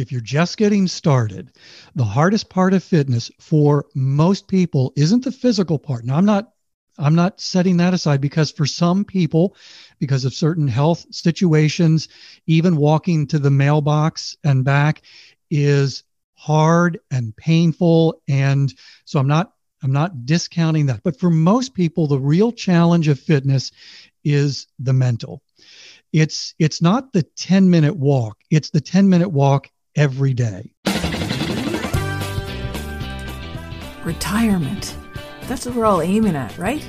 if you're just getting started, the hardest part of fitness for most people isn't the physical part. Now, I'm not I'm not setting that aside because for some people, because of certain health situations, even walking to the mailbox and back is hard and painful. And so I'm not I'm not discounting that. But for most people, the real challenge of fitness is the mental. It's it's not the 10 minute walk, it's the 10 minute walk every day. Retirement. That's what we're all aiming at, right?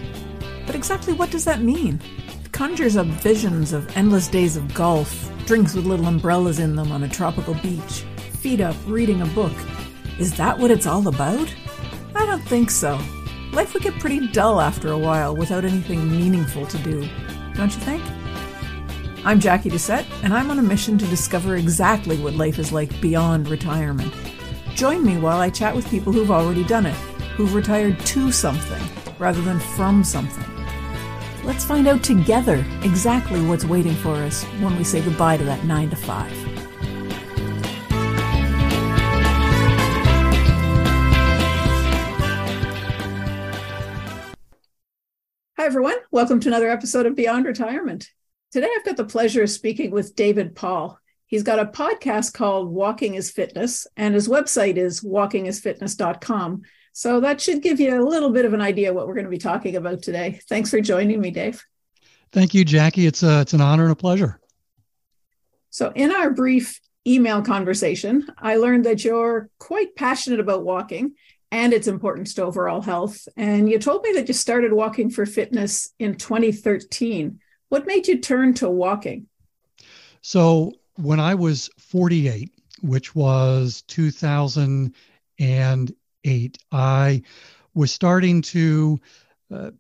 But exactly what does that mean? It conjures up visions of endless days of golf, drinks with little umbrellas in them on a tropical beach, feet up reading a book. Is that what it's all about? I don't think so. Life would get pretty dull after a while without anything meaningful to do, don't you think? I'm Jackie Doucette, and I'm on a mission to discover exactly what life is like beyond retirement. Join me while I chat with people who've already done it, who've retired to something rather than from something. Let's find out together exactly what's waiting for us when we say goodbye to that 9 to 5. Hi, everyone. Welcome to another episode of Beyond Retirement. Today, I've got the pleasure of speaking with David Paul. He's got a podcast called Walking is Fitness, and his website is walkingisfitness.com. So that should give you a little bit of an idea what we're going to be talking about today. Thanks for joining me, Dave. Thank you, Jackie. It's a, it's an honor and a pleasure. So, in our brief email conversation, I learned that you're quite passionate about walking and its importance to overall health. And you told me that you started walking for fitness in 2013. What made you turn to walking? So, when I was 48, which was 2008, I was starting to uh,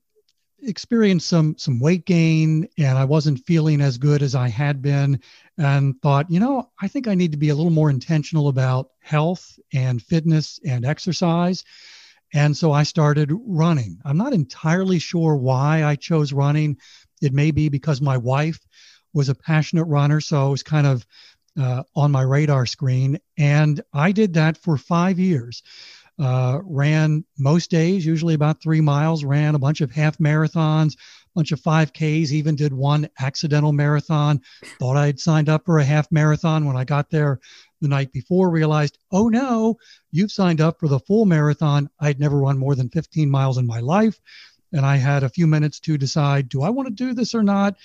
experience some some weight gain and I wasn't feeling as good as I had been and thought, you know, I think I need to be a little more intentional about health and fitness and exercise. And so I started running. I'm not entirely sure why I chose running. It may be because my wife was a passionate runner, so it was kind of uh, on my radar screen. And I did that for five years. Uh, ran most days, usually about three miles, ran a bunch of half marathons, a bunch of 5Ks, even did one accidental marathon. Thought I'd signed up for a half marathon when I got there the night before, realized, oh no, you've signed up for the full marathon. I'd never run more than 15 miles in my life and I had a few minutes to decide do I want to do this or not?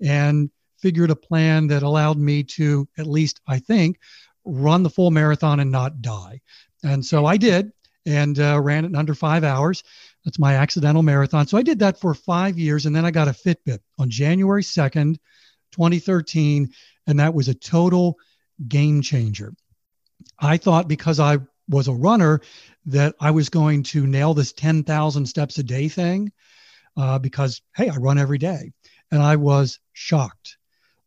And figured a plan that allowed me to, at least I think, run the full marathon and not die. And so I did and uh, ran it in under five hours. That's my accidental marathon. So I did that for five years. And then I got a Fitbit on January 2nd, 2013. And that was a total game changer. I thought because I was a runner that I was going to nail this 10,000 steps a day thing uh, because, hey, I run every day. And I was shocked.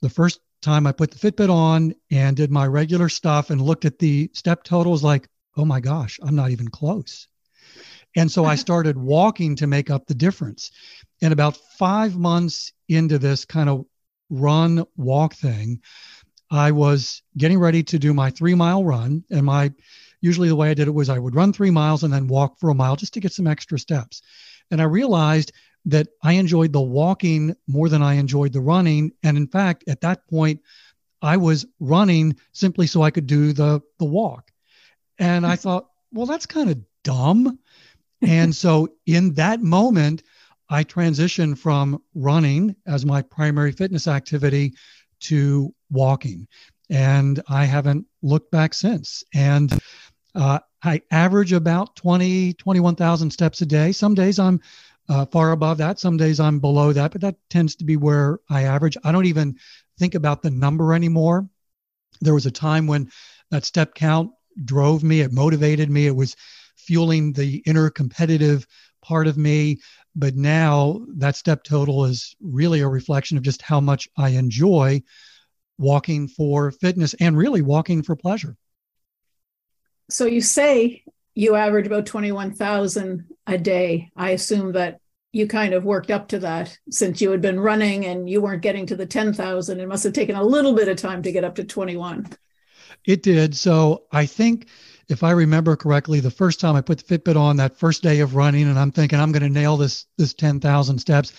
The first time I put the Fitbit on and did my regular stuff and looked at the step totals, like, oh my gosh, I'm not even close. And so I started walking to make up the difference. And about five months into this kind of run walk thing, I was getting ready to do my three mile run. And my usually the way I did it was I would run three miles and then walk for a mile just to get some extra steps. And I realized that I enjoyed the walking more than I enjoyed the running. And in fact, at that point, I was running simply so I could do the, the walk. And I hmm. thought, well, that's kind of dumb. and so in that moment, I transitioned from running as my primary fitness activity to walking. And I haven't looked back since. And uh, I average about 20, 21,000 steps a day. Some days I'm uh, far above that. Some days I'm below that, but that tends to be where I average. I don't even think about the number anymore. There was a time when that step count drove me, it motivated me, it was fueling the inner competitive part of me. But now that step total is really a reflection of just how much I enjoy walking for fitness and really walking for pleasure so you say you average about 21,000 a day. I assume that you kind of worked up to that since you had been running and you weren't getting to the 10,000. It must have taken a little bit of time to get up to 21. It did. So I think if I remember correctly, the first time I put the Fitbit on that first day of running, and I'm thinking I'm going to nail this this 10,000 steps,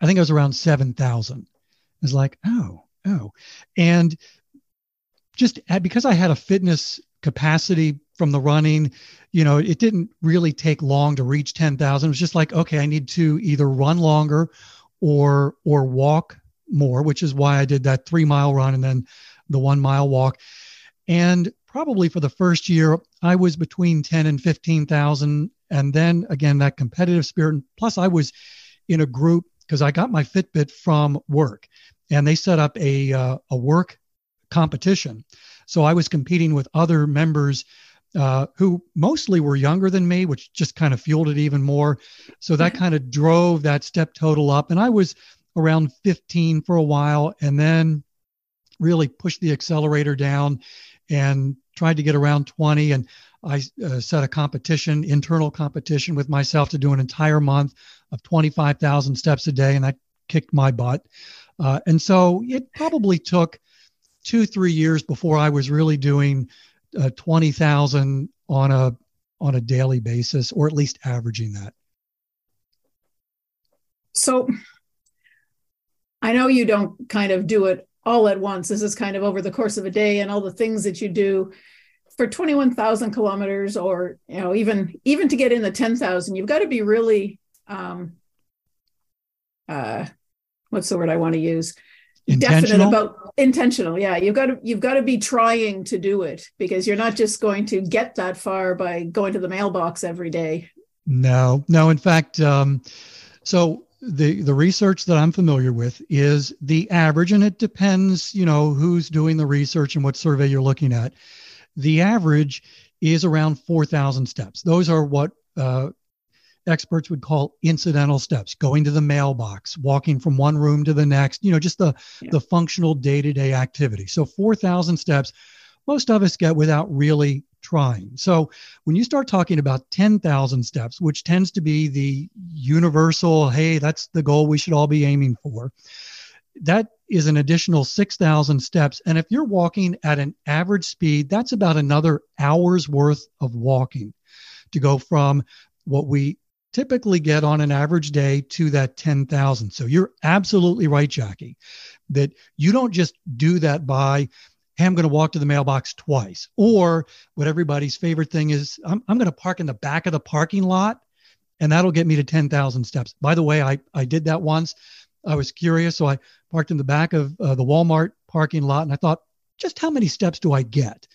I think it was around 7,000. It's like, oh, oh, and just because I had a fitness capacity from the running, you know, it didn't really take long to reach 10,000. It was just like, okay, I need to either run longer or or walk more, which is why I did that three mile run and then the one mile walk. And probably for the first year, I was between 10 and 15,000. And then again, that competitive spirit. Plus, I was in a group because I got my Fitbit from work and they set up a, uh, a work competition. So I was competing with other members uh, who mostly were younger than me, which just kind of fueled it even more. So that mm-hmm. kind of drove that step total up. And I was around 15 for a while and then really pushed the accelerator down and tried to get around 20. And I uh, set a competition, internal competition with myself to do an entire month of 25,000 steps a day. And that kicked my butt. Uh, and so it probably took two, three years before I was really doing uh, 20,000 on a, on a daily basis, or at least averaging that. So I know you don't kind of do it all at once. This is kind of over the course of a day and all the things that you do for 21,000 kilometers or, you know, even, even to get in the 10,000, you've got to be really, um, uh, what's the word I want to use? Definite about intentional yeah you've got to you've got to be trying to do it because you're not just going to get that far by going to the mailbox every day no no in fact um, so the the research that I'm familiar with is the average, and it depends, you know, who's doing the research and what survey you're looking at. The average is around 4,000 steps. Those are what uh, experts would call incidental steps, going to the mailbox, walking from one room to the next, you know, just the, yeah. the functional day to day activity. So 4,000 steps, most of us get without really trying. So when you start talking about 10,000 steps, which tends to be the universal, hey, that's the goal we should all be aiming for, that is an additional 6,000 steps. And if you're walking at an average speed, that's about another hour's worth of walking to go from what we typically get on an average day to that 10,000. So you're absolutely right, Jackie, that you don't just do that by hey, I'm going to walk to the mailbox twice. Or what everybody's favorite thing is, I'm, I'm going to park in the back of the parking lot and that'll get me to 10,000 steps. By the way, I, I did that once. I was curious. So I parked in the back of uh, the Walmart parking lot and I thought, just how many steps do I get?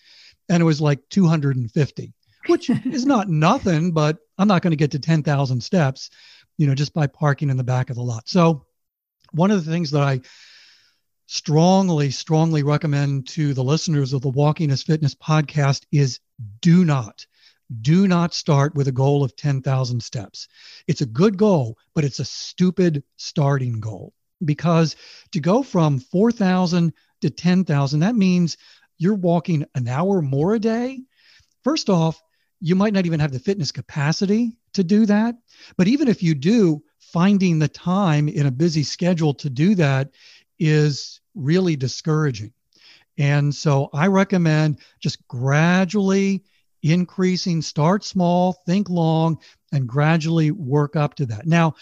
And it was like 250, which is not nothing, but I'm not going to get to 10,000 steps, you know, just by parking in the back of the lot. So one of the things that I strongly, strongly recommend to the listeners of the Walking is Fitness podcast is do not, do not start with a goal of 10,000 steps. It's a good goal, but it's a stupid starting goal because to go from 4,000 to 10,000, that means you're walking an hour more a day. First off, you might not even have the fitness capacity to do that. But even if you do, finding the time in a busy schedule to do that is really discouraging. And so I recommend just gradually increasing, start small, think long, and gradually work up to that. Now,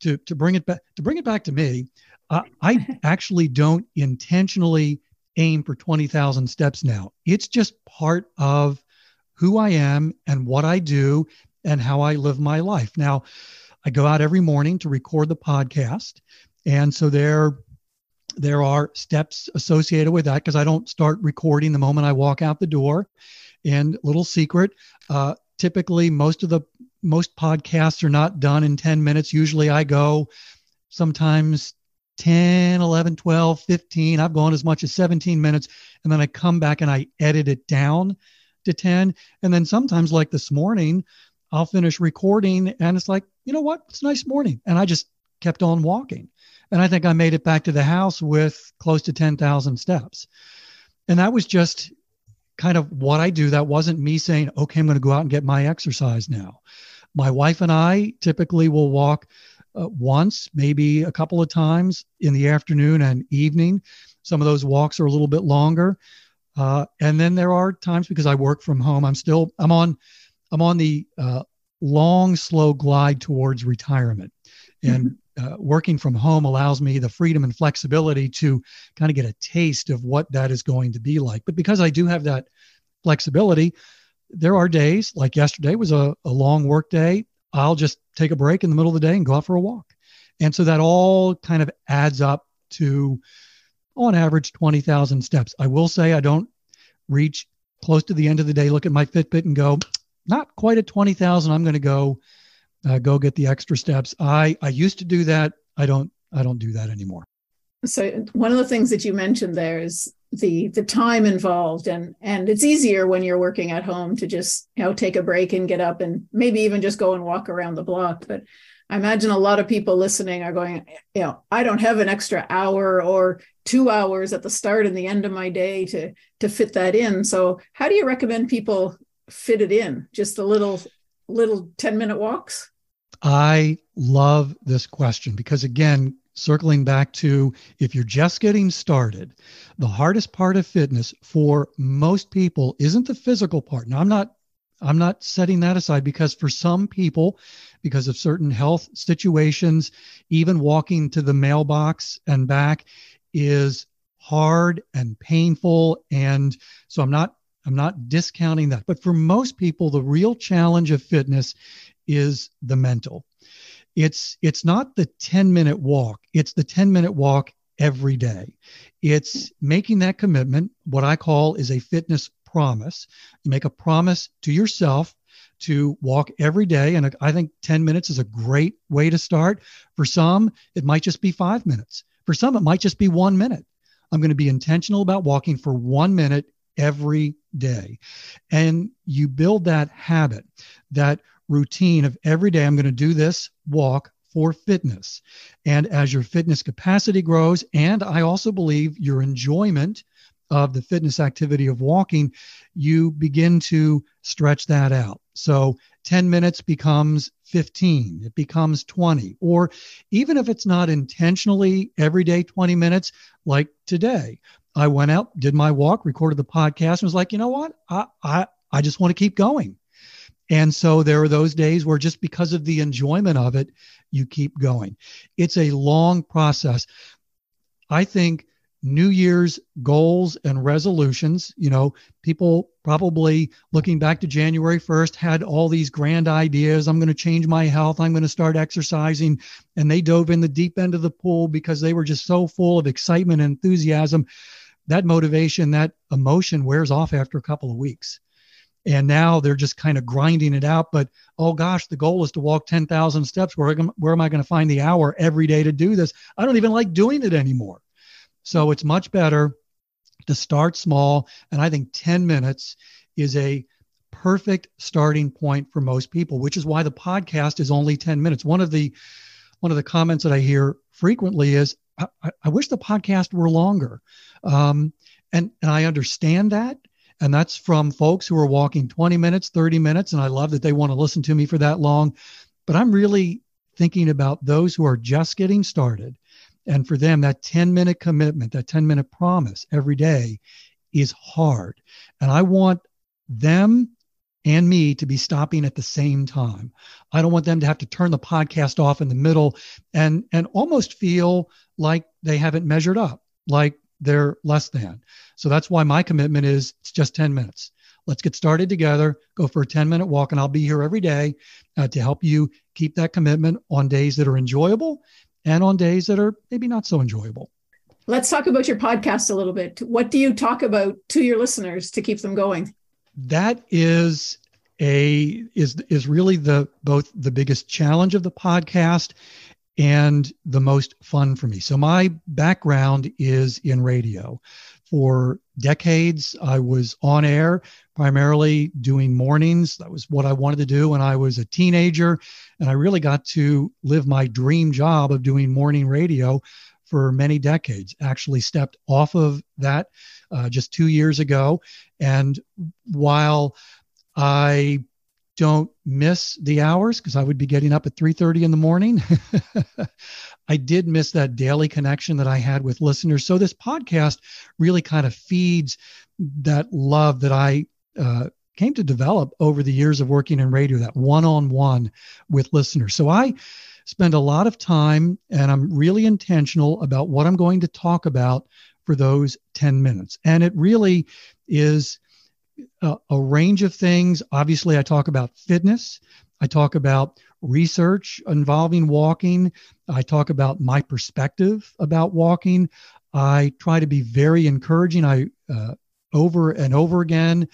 to, to bring it back to bring it back to me, uh, I actually don't intentionally aim for 20,000 steps now. It's just part of who I am and what I do and how I live my life. Now, I go out every morning to record the podcast. And so there there are steps associated with that because I don't start recording the moment I walk out the door. And little secret, uh, typically most of the most podcasts are not done in 10 minutes. Usually I go sometimes 10, 11, 12, 15. I've gone as much as 17 minutes. And then I come back and I edit it down to 10. And then sometimes, like this morning, I'll finish recording and it's like, you know what? It's a nice morning. And I just kept on walking. And I think I made it back to the house with close to 10,000 steps. And that was just kind of what I do. That wasn't me saying, okay, I'm going to go out and get my exercise now. My wife and I typically will walk uh, once, maybe a couple of times in the afternoon and evening. Some of those walks are a little bit longer. Uh, and then there are times because I work from home, I'm still I'm on I'm on the uh, long, slow glide towards retirement. And mm-hmm. uh, working from home allows me the freedom and flexibility to kind of get a taste of what that is going to be like. But because I do have that flexibility, there are days like yesterday was a, a long work day. I'll just take a break in the middle of the day and go out for a walk. And so that all kind of adds up to, on average, 20,000 steps. I will say I don't reach close to the end of the day, look at my Fitbit and go, not quite at 20,000. I'm going to go uh, go get the extra steps. I I used to do that. I don't I don't do that anymore. So one of the things that you mentioned there is the the time involved and and it's easier when you're working at home to just you know take a break and get up and maybe even just go and walk around the block but i imagine a lot of people listening are going you know i don't have an extra hour or 2 hours at the start and the end of my day to to fit that in so how do you recommend people fit it in? Just a little little 10 minute walks? I love this question because again, circling back to if you're just getting started, the hardest part of fitness for most people isn't the physical part. Now I'm not I'm not setting that aside because for some people, because of certain health situations, even walking to the mailbox and back is hard and painful. And so I'm not I'm not discounting that. But for most people, the real challenge of fitness is the mental. It's it's not the 10 minute walk. It's the 10 minute walk every day. It's making that commitment, what I call is a fitness promise. You make a promise to yourself to walk every day. And I think 10 minutes is a great way to start. For some, it might just be five minutes. For some, it might just be one minute. I'm going to be intentional about walking for one minute every day. And you build that habit, that routine of every day, I'm going to do this walk for fitness. And as your fitness capacity grows, and I also believe your enjoyment of the fitness activity of walking, you begin to stretch that out. So 10 minutes becomes 15, it becomes 20, or even if it's not intentionally every day 20 minutes, like today, I went out, did my walk, recorded the podcast, and was like, you know what? I I, I just want to keep going. And so there are those days where just because of the enjoyment of it, you keep going. It's a long process. I think New Year's goals and resolutions, you know, people probably looking back to January 1st had all these grand ideas. I'm going to change my health. I'm going to start exercising. And they dove in the deep end of the pool because they were just so full of excitement and enthusiasm that motivation, that emotion wears off after a couple of weeks. And now they're just kind of grinding it out. But oh gosh, the goal is to walk 10,000 steps. Where, where am I going to find the hour every day to do this? I don't even like doing it anymore. So it's much better to start small. And I think 10 minutes is a perfect starting point for most people, which is why the podcast is only 10 minutes. One of the one of the comments that I hear frequently is, I, I wish the podcast were longer. Um, and, and I understand that. And that's from folks who are walking 20 minutes, 30 minutes. And I love that they want to listen to me for that long. But I'm really thinking about those who are just getting started. And for them, that 10 minute commitment, that 10 minute promise every day is hard. And I want them and me to be stopping at the same time. I don't want them to have to turn the podcast off in the middle and and almost feel like they haven't measured up, like they're less than. So that's why my commitment is it's just 10 minutes. Let's get started together. Go for a 10 minute walk, and I'll be here every day uh, to help you keep that commitment on days that are enjoyable and on days that are maybe not so enjoyable. Let's talk about your podcast a little bit. What do you talk about to your listeners to keep them going? that is a is is really the both the biggest challenge of the podcast and the most fun for me. So my background is in radio. For decades, I was on air, primarily doing mornings. That was what I wanted to do when I was a teenager. And I really got to live my dream job of doing morning radio for many decades. Actually, stepped off of that uh, just two years ago. And while I don't miss the hours because I would be getting up at 3:30 in the morning. I did miss that daily connection that I had with listeners. So this podcast really kind of feeds that love that I uh, came to develop over the years of working in radio, that one on one with listeners. So I spend a lot of time and I'm really intentional about what I'm going to talk about for those 10 minutes. And it really is a, a range of things. Obviously, I talk about fitness, I talk about research involving walking, I talk about my perspective about walking. I try to be very encouraging. I uh, over and over again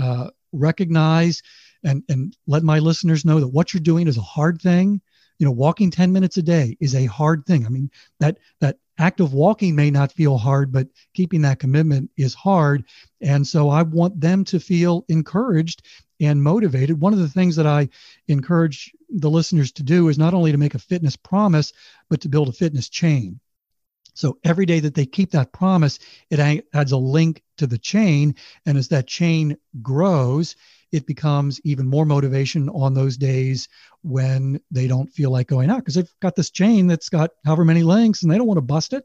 uh, recognize and, and let my listeners know that what you're doing is a hard thing. You know, walking 10 minutes a day is a hard thing. I mean, that that act of walking may not feel hard, but keeping that commitment is hard. And so I want them to feel encouraged and motivated. One of the things that I encourage the listeners to do is not only to make a fitness promise, but to build a fitness chain. So every day that they keep that promise, it adds a link to the chain. And as that chain grows, it becomes even more motivation on those days when they don't feel like going out because they've got this chain that's got however many links and they don't want to bust it.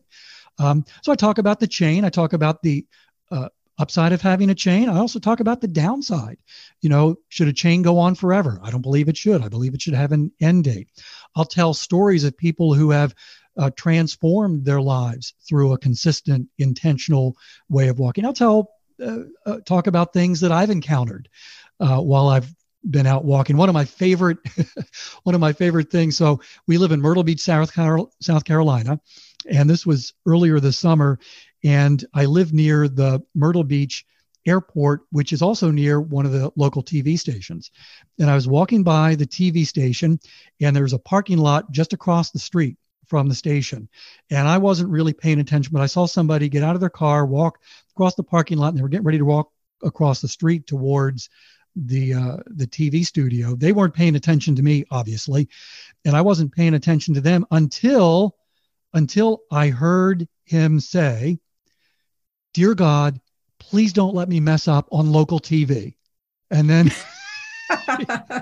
Um, so I talk about the chain. I talk about the uh, upside of having a chain. I also talk about the downside. You know, should a chain go on forever? I don't believe it should. I believe it should have an end date. I'll tell stories of people who have uh, transformed their lives through a consistent, intentional way of walking. I'll tell, uh, uh, talk about things that I've encountered uh, while I've been out walking. One of my favorite, one of my favorite things. So we live in Myrtle Beach, South, South Carolina, and this was earlier this summer. And I live near the Myrtle Beach airport, which is also near one of the local TV stations. And I was walking by the TV station, and there was a parking lot just across the street from the station. And I wasn't really paying attention, but I saw somebody get out of their car, walk across the parking lot, and they were getting ready to walk across the street towards the uh, the TV studio. They weren't paying attention to me, obviously, and I wasn't paying attention to them until until I heard him say, "Dear God, please don't let me mess up on local TV." And then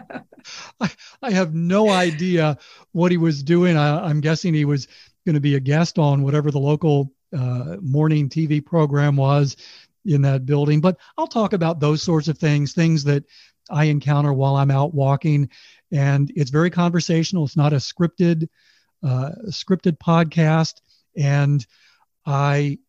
I, I, have no idea what he was doing. I, am guessing he was going to be a guest on whatever the local uh, morning TV program was in that building. But I'll talk about those sorts of things, things that I encounter while I'm out walking. And it's very conversational. It's not a scripted, uh, scripted podcast. And I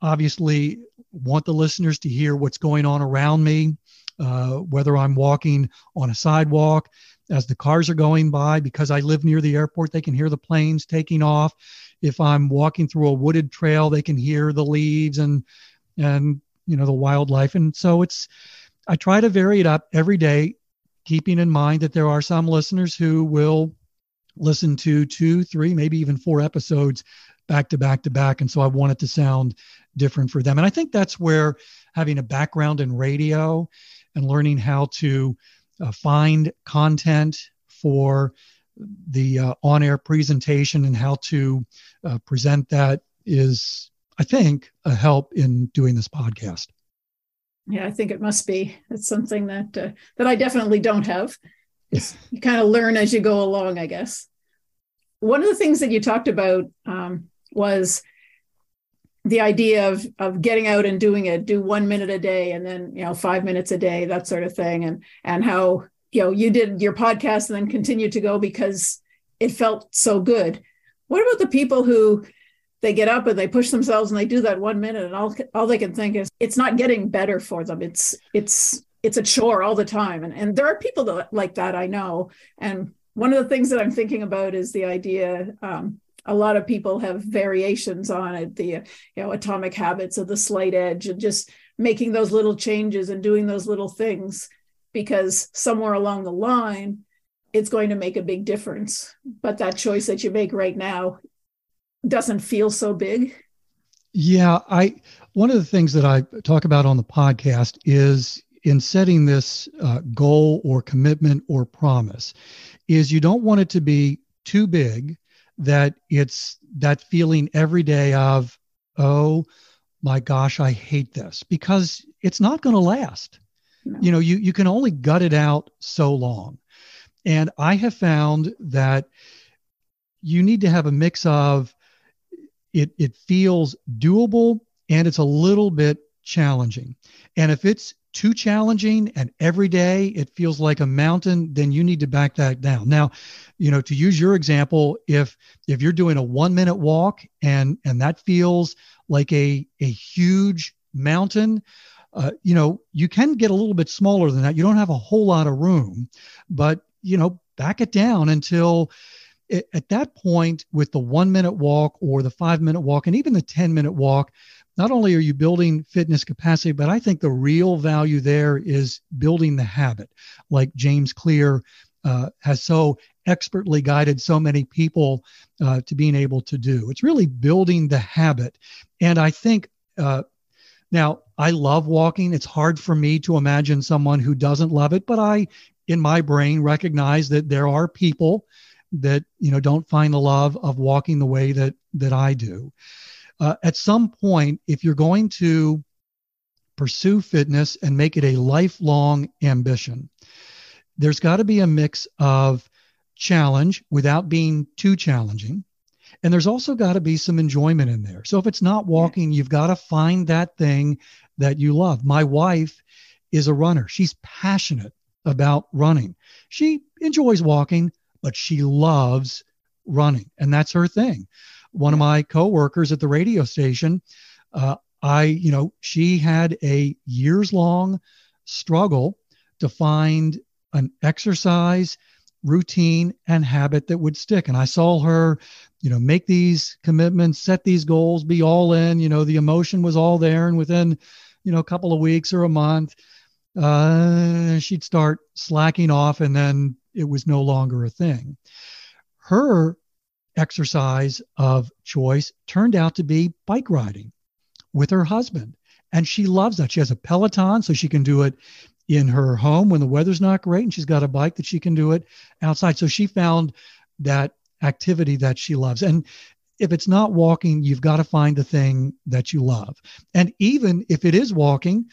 obviously want the listeners to hear what's going on around me uh, whether I'm walking on a sidewalk as the cars are going by. Because I live near the airport, they can hear the planes taking off. If I'm walking through a wooded trail, they can hear the leaves and and you know the wildlife. And so it's I try to vary it up every day, keeping in mind that there are some listeners who will listen to two, three, maybe even four episodes back to back to back. And so I want it to sound different for them. And I think that's where having a background in radio and learning how to uh, find content for the uh, on air presentation and how to uh, present that is, I think, a help in doing this podcast. Yeah, I think it must be. It's something that uh, that I definitely don't have. It's, you kind of learn as you go along, I guess. One of the things that you talked about um, was the idea of of getting out and doing it do one minute a day and then you know five minutes a day that sort of thing. And and how you know you did your podcast and then continued to go because it felt so good. What about the people who they get up and they push themselves and they do that one minute and all all they can think is it's not getting better for them. It's it's it's a chore all the time. And and there are people that, like that i know. And one of the things that i'm thinking about is the idea um, a lot of people have variations on it the you know atomic habits of the slight edge and just making those little changes and doing those little things because somewhere along the line it's going to make a big difference. But that choice that you make right now doesn't feel so big. Yeah i one of the things that i talk about on the podcast is in setting this uh, goal or commitment or promise is you don't want it to be too big that it's that feeling every day of, oh my gosh, I hate this because it's not going to last. No. You know, you, you can only gut it out so long. And I have found that you need to have a mix of it it feels doable and it's a little bit challenging. And if it's too challenging and every day it feels like a mountain, then you need to back that down. Now, you know, to use your example, if if you're doing a 1 minute walk and and that feels like a a huge mountain, uh, you know, you can get a little bit smaller than that. You don't have a whole lot of room, but you know, back it down until at that point with the one minute walk or the five minute walk and even the 10 minute walk not only are you building fitness capacity, but I think the real value there is building the habit, like James Clear uh, has so expertly guided so many people uh, to being able to do. It's really building the habit. And I think uh, now I love walking. It's hard for me to imagine someone who doesn't love it, but I, in my brain, recognize that there are people that you know don't find the love of walking the way that that I do uh, at some point, if you're going to pursue fitness and make it a lifelong ambition, there's got to be a mix of challenge without being too challenging. And there's also got to be some enjoyment in there. So if it's not walking, you've got to find that thing that you love. My wife is a runner. She's passionate about running. She enjoys walking, but she loves running, and that's her thing one of my coworkers at the radio station, uh, I, you know, she had a years long struggle to find an exercise routine and habit that would stick. And I saw her, you know, make these commitments, set these goals, be all in, you know, the emotion was all there. And within, you know, a couple of weeks or a month, uh, she'd start slacking off and then it was no longer a thing. Her exercise of choice turned out to be bike riding with her husband. And she loves that. She has a Peloton, so she can do it in her home when the weather's not great. And she's got a bike that she can do it outside. So she found that activity that she loves. And if it's not walking, you've got to find the thing that you love. And even if it is walking,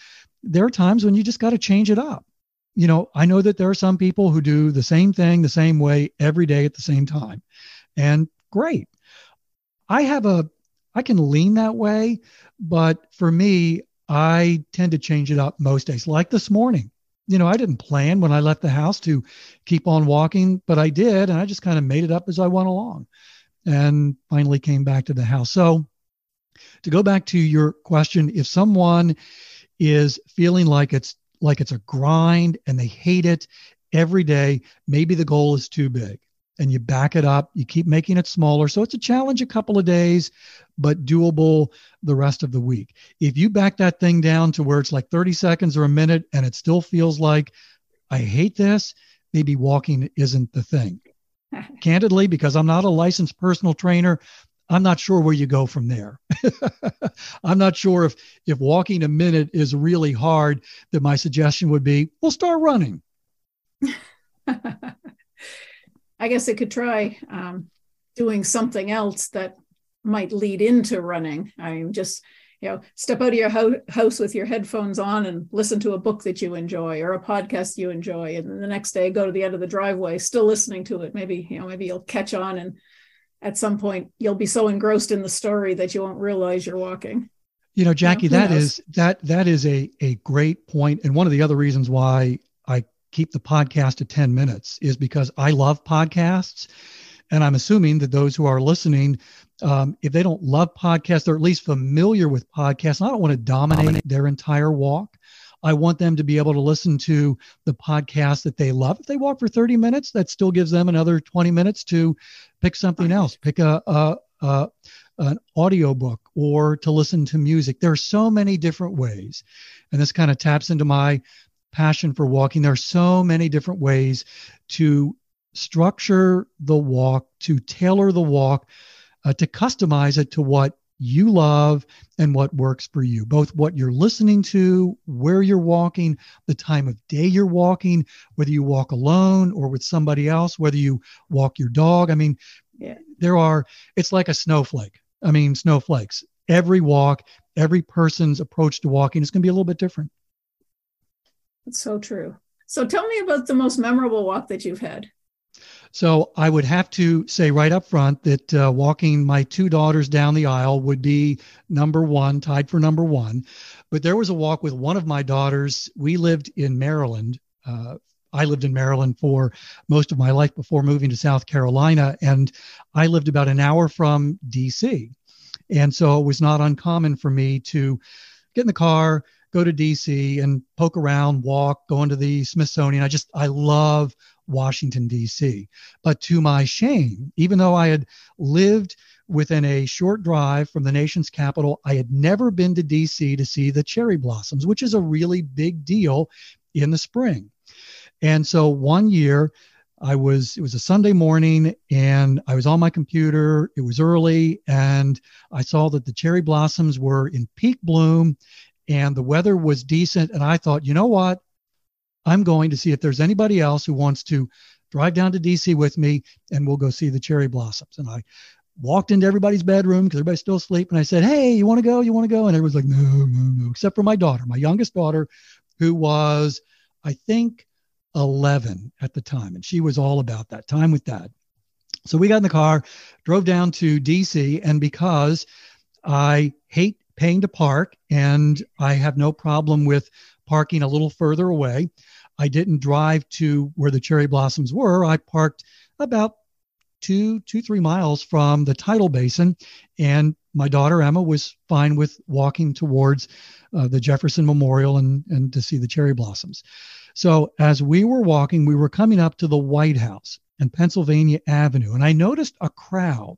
there are times when you just got to change it up. You know, I know that there are some people who do the same thing the same way every day at the same time and great. I have a, I can lean that way, but for me, I tend to change it up most days. Like this morning, you know, I didn't plan when I left the house to keep on walking, but I did, and I just kind of made it up as I went along, and finally came back to the house. So, to go back to your question, if someone is feeling like it's like it's a grind and they hate it every day, maybe the goal is too big and you back it up. You keep making it smaller. So it's a challenge a couple of days, but doable the rest of the week. If you back that thing down to where it's like 30 seconds or a minute and it still feels like, I hate this, maybe walking isn't the thing. Candidly, because I'm not a licensed personal trainer, I'm not sure where you go from there. I'm not sure if if walking a minute is really hard that my suggestion would be, we'll start running. I guess it could try um, doing something else that might lead into running. I mean, just you know, step out of your ho- house with your headphones on and listen to a book that you enjoy or a podcast you enjoy, and then the next day go to the end of the driveway, still listening to it. Maybe you know, maybe you'll catch on, and at some point you'll be so engrossed in the story that you won't realize you're walking. You know, Jackie, you know, that is that that is a a great point, and one of the other reasons why I keep the podcast to 10 minutes is because I love podcasts. And I'm assuming that those who are listening, um, if they don't love podcasts, they're at least familiar with podcasts. I don't want to dominate their entire walk. I want them to be able to listen to the podcast that they love. If they walk for 30 minutes, that still gives them another 20 minutes to pick something else, pick a, a, a an audiobook or to listen to music. There are so many different ways. And this kind of taps into my passion for walking. There are so many different ways to structure the walk, to tailor the walk, uh, to customize it to what you love and what works for you, both what you're listening to, where you're walking, the time of day you're walking, whether you walk alone or with somebody else, whether you walk your dog. I mean, yeah. there are, it's like a snowflake. I mean, snowflakes. Every walk, every person's approach to walking is going to be a little bit different. So true. So tell me about the most memorable walk that you've had. So I would have to say right up front that uh, walking my two daughters down the aisle would be number one, tied for number one. But there was a walk with one of my daughters. We lived in Maryland. Uh, I lived in Maryland for most of my life before moving to South Carolina, and I lived about an hour from DC. And so it was not uncommon for me to get in the car, go to DC and poke around, walk, go into the Smithsonian. I just, I love Washington, D.C. But to my shame, even though I had lived within a short drive from the nation's capital, I had never been to D.C. to see the cherry blossoms, which is a really big deal in the spring. And so one year, I was, it was a Sunday morning and I was on my computer. It was early and I saw that the cherry blossoms were in peak bloom and the weather was decent. And I thought, you know what? I'm going to see if there's anybody else who wants to drive down to DC with me and we'll go see the cherry blossoms. And I walked into everybody's bedroom because everybody's still asleep. And I said, Hey, you want to go? You want to go? And everyone's like, No, no, no, except for my daughter, my youngest daughter, who was, I think, 11 at the time. And she was all about that time with dad. So we got in the car, drove down to DC. And because I hate paying to park and I have no problem with parking a little further away. I didn't drive to where the cherry blossoms were. I parked about two, two, three miles from the tidal basin. And my daughter Emma was fine with walking towards uh, the Jefferson Memorial and, and to see the cherry blossoms. So as we were walking, we were coming up to the White House and Pennsylvania Avenue. And I noticed a crowd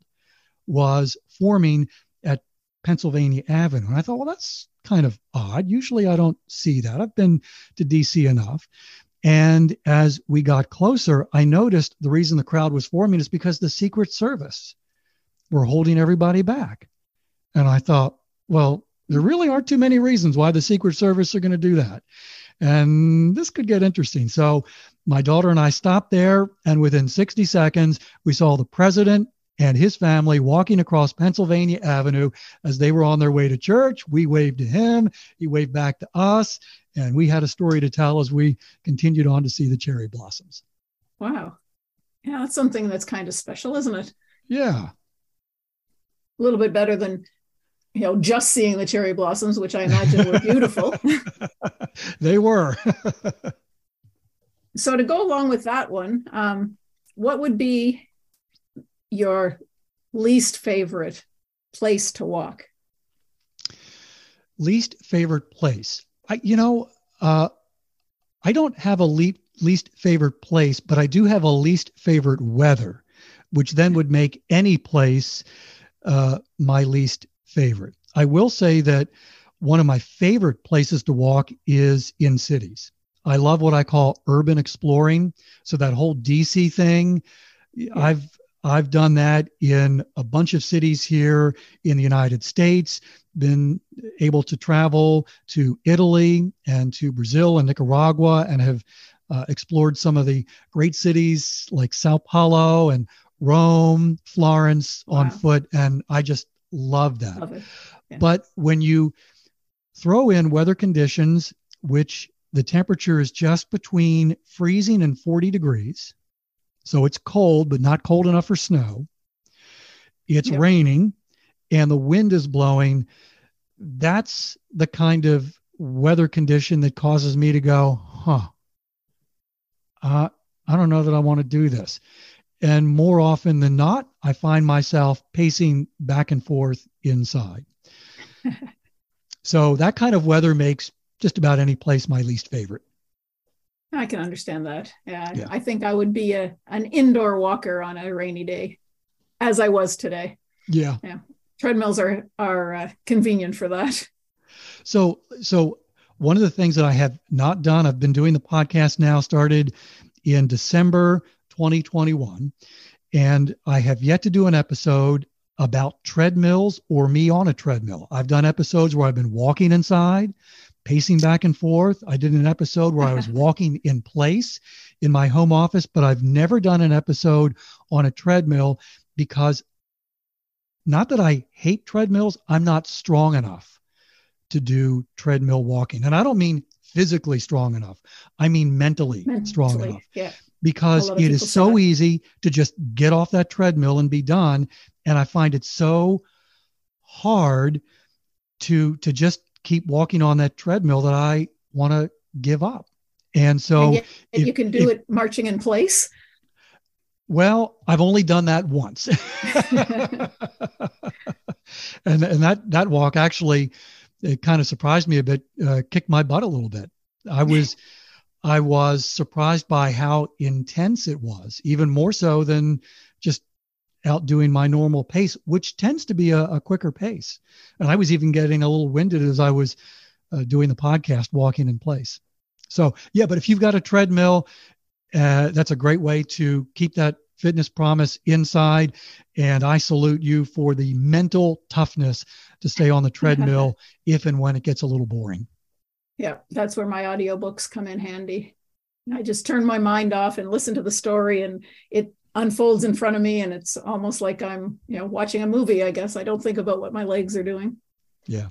was forming Pennsylvania Avenue. And I thought, well, that's kind of odd. Usually I don't see that. I've been to DC enough. And as we got closer, I noticed the reason the crowd was forming is because the Secret Service were holding everybody back. And I thought, well, there really aren't too many reasons why the Secret Service are going to do that. And this could get interesting. So my daughter and I stopped there, and within 60 seconds, we saw the president and his family walking across Pennsylvania Avenue as they were on their way to church. We waved to him, he waved back to us, and we had a story to tell as we continued on to see the cherry blossoms. Wow. Yeah, that's something that's kind of special, isn't it? Yeah. A little bit better than you know just seeing the cherry blossoms which i imagine were beautiful they were so to go along with that one um, what would be your least favorite place to walk? Least favorite place. I, you know, uh, I don't have a le- least favorite place, but I do have a least favorite weather, which then would make any place uh, my least favorite. I will say that one of my favorite places to walk is in cities. I love what I call urban exploring. So that whole DC thing, yeah. I've I've done that in a bunch of cities here in the United States, been able to travel to Italy and to Brazil and Nicaragua and have uh, explored some of the great cities like Sao Paulo and Rome, Florence wow. on foot. And I just love that. Love yeah. But when you throw in weather conditions, which the temperature is just between freezing and 40 degrees, so it's cold, but not cold enough for snow. It's yep. raining and the wind is blowing. That's the kind of weather condition that causes me to go, huh, uh, I don't know that I want to do this. And more often than not, I find myself pacing back and forth inside. so that kind of weather makes just about any place my least favorite. I can understand that. Yeah, yeah, I think I would be a an indoor walker on a rainy day, as I was today. Yeah, yeah. Treadmills are are uh, convenient for that. So, so one of the things that I have not done, I've been doing the podcast now, started in December 2021, and I have yet to do an episode about treadmills or me on a treadmill. I've done episodes where I've been walking inside, pacing back and forth. I did an episode where I was walking in place in my home office, but I've never done an episode on a treadmill because not that I hate treadmills, I'm not strong enough to do treadmill walking. And I don't mean physically strong enough, I mean mentally, mentally strong enough. Yeah. because it is so easy to just get off that treadmill and be done. And I find it so hard to to just keep walking on that treadmill that I want to give up. And so and, yet, if, you can do if, it marching in place. Well, I've only done that once. and and that that walk actually it kind of surprised me a bit, uh, kicked my butt a little bit. I was I was surprised by how intense it was, even more so than outdoing my normal pace, which tends to be a, a quicker pace. And I was even getting a little winded as I was uh, doing the podcast, walking in place. So yeah, but if you've got a treadmill, uh, that's a great way to keep that fitness promise inside. And I salute you for the mental toughness to stay on the treadmill if and when it gets a little boring. Yeah, that's where my audiobooks come in handy. I just turn my mind off and listen to the story and it unfolds in front of me and it's almost like I'm, you know, watching a movie, I guess. I don't think about what my legs are doing. Yeah.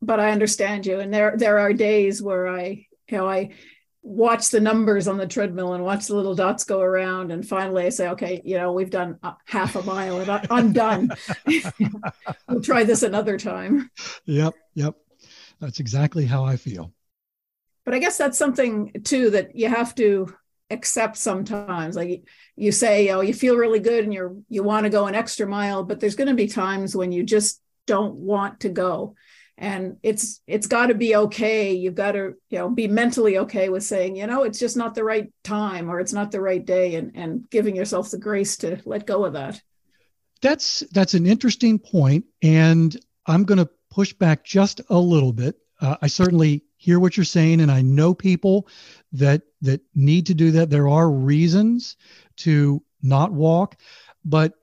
But I understand you and there there are days where I, you know, I watch the numbers on the treadmill and watch the little dots go around and finally i say okay you know we've done uh, half a mile and i'm done we'll try this another time yep yep that's exactly how i feel but i guess that's something too that you have to accept sometimes. Like you say oh you feel really good and you're you want to go an extra mile but there's going to be times when you just don't want to go. And it's it's got to be okay. You've got to you know be mentally okay with saying you know it's just not the right time or it's not the right day and and giving yourself the grace to let go of that. That's that's an interesting point and i'm going to push back just a little bit. Uh, i certainly hear what you're saying and i know people that that need to do that there are reasons to not walk but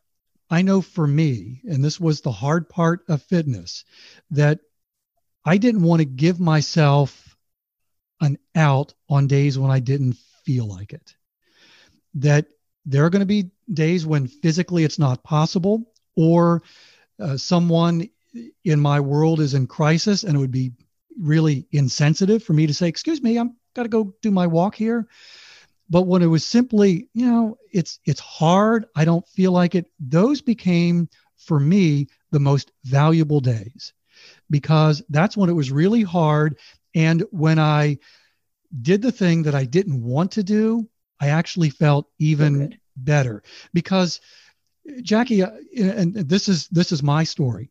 I know for me, and this was the hard part of fitness, that I didn't want to give myself an out on days when I didn't feel like it. That there are going to be days when physically it's not possible, or uh, someone in my world is in crisis, and it would be really insensitive for me to say, "Excuse me, I'm got to go do my walk here." But when it was simply, you know, it's it's hard, I don't feel like it. Those became for me the most valuable days because that's when it was really hard. And when I did the thing that I didn't want to do, I actually felt even better because Jackie, uh, and this is this is my story.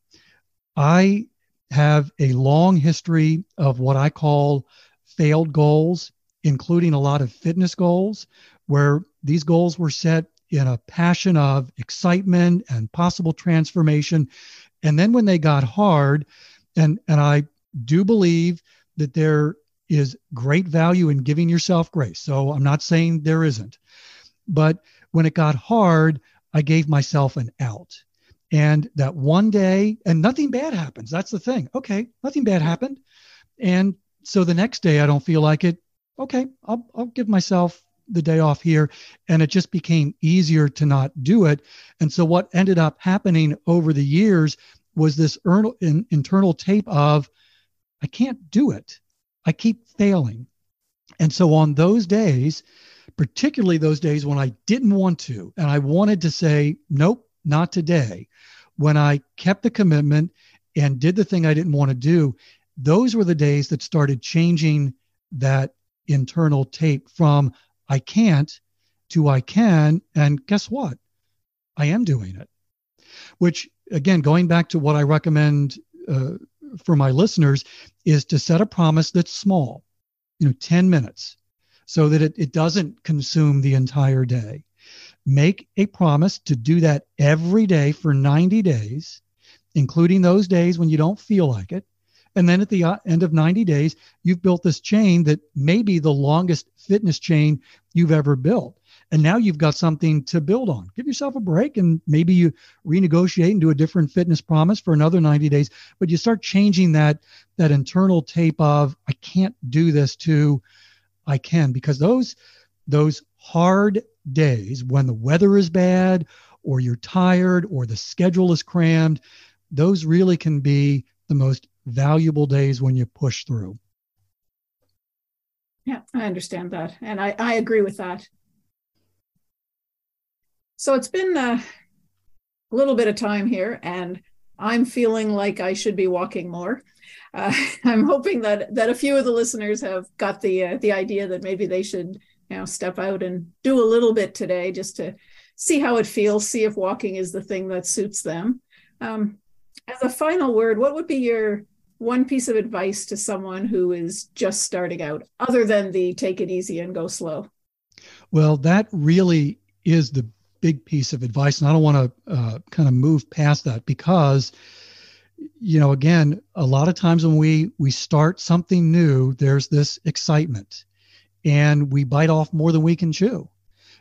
I have a long history of what I call failed goals, including a lot of fitness goals, where these goals were set in a passion of excitement and possible transformation. And then when they got hard, and and I do believe that there is great value in giving yourself grace. So I'm not saying there isn't. But when it got hard, I gave myself an out. And that one day, and nothing bad happens. That's the thing. Okay, nothing bad happened. And so the next day, I don't feel like it. Okay, I'll, I'll give myself the day off here. And it just became easier to not do it. And so what ended up happening over the years was this internal tape of, I can't do it. I keep failing. And so on those days, particularly those days when I didn't want to, and I wanted to say, nope, not today, when I kept the commitment and did the thing I didn't want to do, those were the days that started changing that internal tape from I can't to I can. And guess what? I am doing it, which again, going back to what I recommend uh, for my listeners is to set a promise that's small, you know, 10 minutes, so that it, it doesn't consume the entire day. Make a promise to do that every day for 90 days, including those days when you don't feel like it. And then at the uh, end of 90 days, you've built this chain that may be the longest fitness chain you've ever built and now you've got something to build on. Give yourself a break and maybe you renegotiate and do a different fitness promise for another 90 days, but you start changing that that internal tape of I can't do this to I can because those those hard days when the weather is bad or you're tired or the schedule is crammed, those really can be the most valuable days when you push through. Yeah, I understand that. And I, I agree with that. So it's been a little bit of time here, and I'm feeling like I should be walking more. Uh, I'm hoping that that a few of the listeners have got the uh, the idea that maybe they should you know step out and do a little bit today just to see how it feels, see if walking is the thing that suits them. Um, as a final word, what would be your one piece of advice to someone who is just starting out, other than the take it easy and go slow? Well, that really is the big piece of advice. And I don't want to uh, kind of move past that because, you know, again, a lot of times when we we start something new, there's this excitement, and we bite off more than we can chew.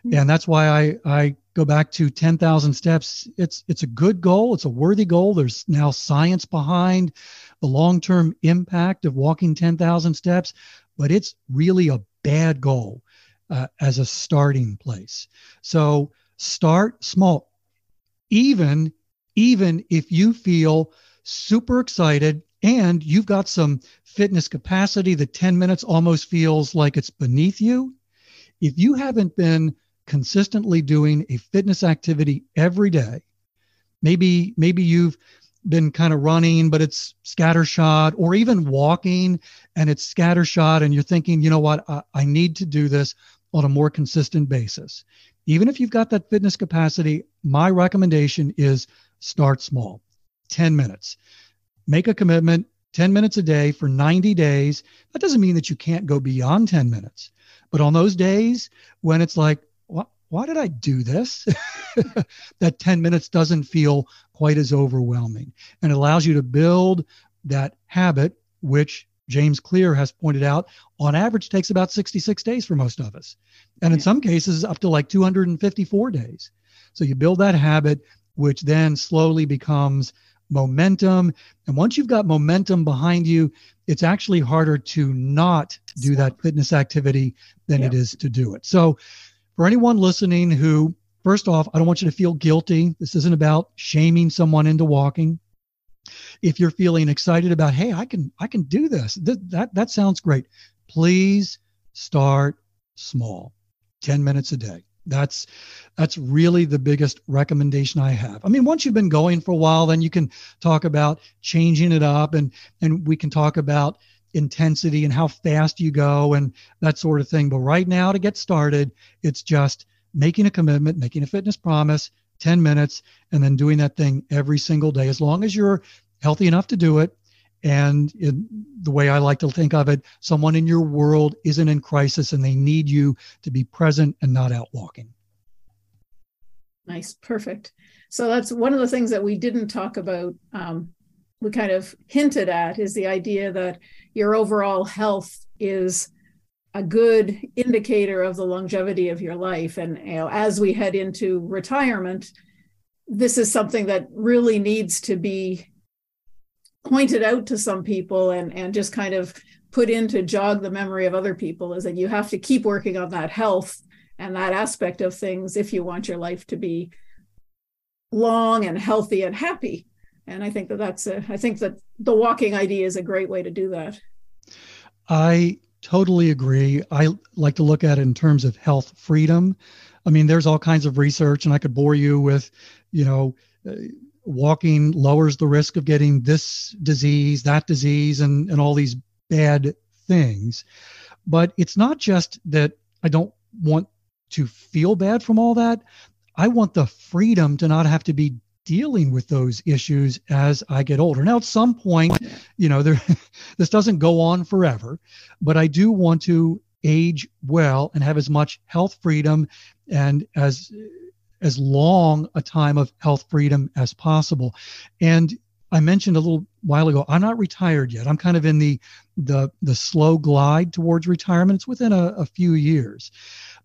Mm-hmm. And that's why I I go back to 10,000 steps. It's it's a good goal. It's a worthy goal. There's now science behind the long-term impact of walking 10,000 steps, but it's really a bad goal uh, as a starting place. So start small. Even even if you feel super excited and you've got some fitness capacity that 10 minutes almost feels like it's beneath you, if you haven't been consistently doing a fitness activity every day, maybe maybe you've been kind of running but it's scattershot or even walking and it's scattershot and you're thinking you know what? I, I need to do this on a more consistent basis. Even if you've got that fitness capacity my recommendation is start small 10 minutes make a commitment 10 minutes a day for 90 days that doesn't mean that you can't go beyond 10 minutes but on those days when it's like why did I do this? that 10 minutes doesn't feel quite as overwhelming and it allows you to build that habit, which James Clear has pointed out on average takes about 66 days for most of us. And in some cases, up to like 254 days. So you build that habit, which then slowly becomes momentum. And once you've got momentum behind you, it's actually harder to not do that fitness activity than it is to do it. So for anyone listening who, first off, I don't want you to feel guilty. This isn't about shaming someone into walking. If you're feeling excited about, hey, I can I can do this. Th- that that sounds great. Please start small. 10 minutes a day. That's that's really the biggest recommendation I have. I mean, once you've been going for a while, then you can talk about changing it up and and we can talk about intensity and how fast you go and that sort of thing. But right now, to get started, it's just making a commitment, making a fitness promise, 10 minutes, and then doing that thing every single day, as long as you're healthy enough to do it. And in the way I like to think of it, someone in your world isn't in crisis and they need you to be present and not out walking. Nice, perfect. So that's one of the things that we didn't talk about um, we kind of hinted at is the idea that your overall health is a good indicator of the longevity of your life and you know as we head into retirement this is something that really needs to be pointed out to some people and and just kind of put in to jog the memory of other people is that you have to keep working on that health and that aspect of things if you want your life to be long and healthy and happy and I think that that's a, I think that the walking idea is a great way to do that. I totally agree. I like to look at it in terms of health freedom. I mean, there's all kinds of research, and I could bore you with, you know, walking lowers the risk of getting this disease, that disease, and, and all these bad things. But it's not just that I don't want to feel bad from all that. I want the freedom to not have to be dealing with those issues as I get older. Now, at some point, you know, there, this doesn't go on forever, but I do want to age well and have as much health freedom and as as long a time of health freedom as possible. And I mentioned a little while ago, I'm not retired yet. I'm kind of in the the the slow glide towards retirement. It's within a, a few years.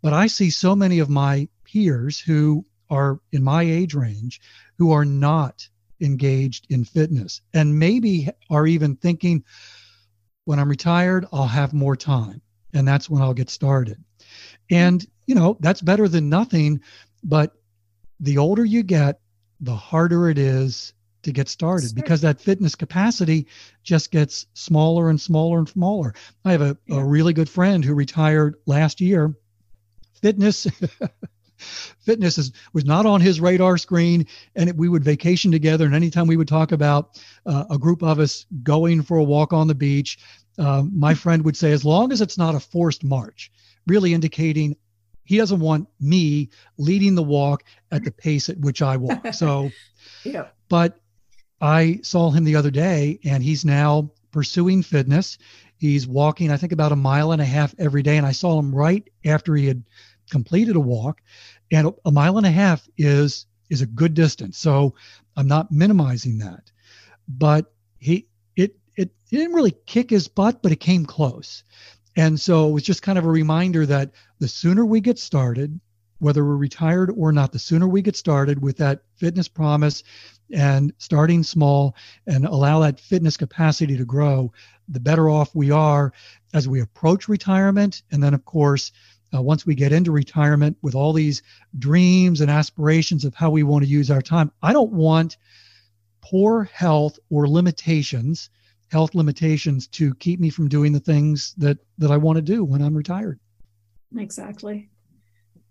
But I see so many of my peers who are in my age range who are not engaged in fitness and maybe are even thinking, when I'm retired, I'll have more time. And that's when I'll get started. And, you know, that's better than nothing. But the older you get, the harder it is to get started sure. because that fitness capacity just gets smaller and smaller and smaller. I have a, yeah. a really good friend who retired last year. Fitness fitness is, was not on his radar screen. And it, we would vacation together. And anytime we would talk about uh, a group of us going for a walk on the beach, uh, my friend would say, as long as it's not a forced march, really indicating he doesn't want me leading the walk at the pace at which I walk. So, yeah. But I saw him the other day, and he's now pursuing fitness. He's walking, I think, about a mile and a half every day. And I saw him right after he had completed a walk. And a mile and a half is is a good distance. So I'm not minimizing that. But he it it, didn't really kick his butt, but it came close. And so it was just kind of a reminder that the sooner we get started, whether we're retired or not, the sooner we get started with that fitness promise and starting small and allow that fitness capacity to grow, the better off we are as we approach retirement. And then, of course, uh, once we get into retirement with all these dreams and aspirations of how we want to use our time, I don't want poor health or limitations health limitations to keep me from doing the things that that I want to do when I'm retired. Exactly.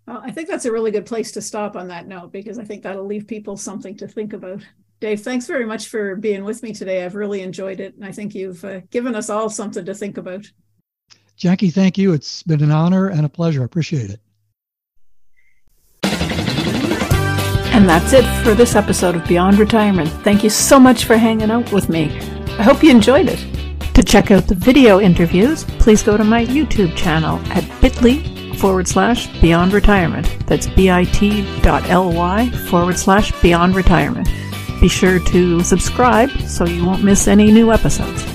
Well, I think that's a really good place to stop on that note because I think that'll leave people something to think about. Dave, thanks very much for being with me today. I've really enjoyed it, and I think you've uh, given us all something to think about. Jackie, thank you. It's been an honor and a pleasure. I appreciate it. And that's it for this episode of Beyond Retirement. Thank you so much for hanging out with me. I hope you enjoyed it. To check out the video interviews, please go to my YouTube channel at bit.ly forward slash beyond retirement. That's bit.ly forward slash beyond retirement. Be sure to subscribe so you won't miss any new episodes.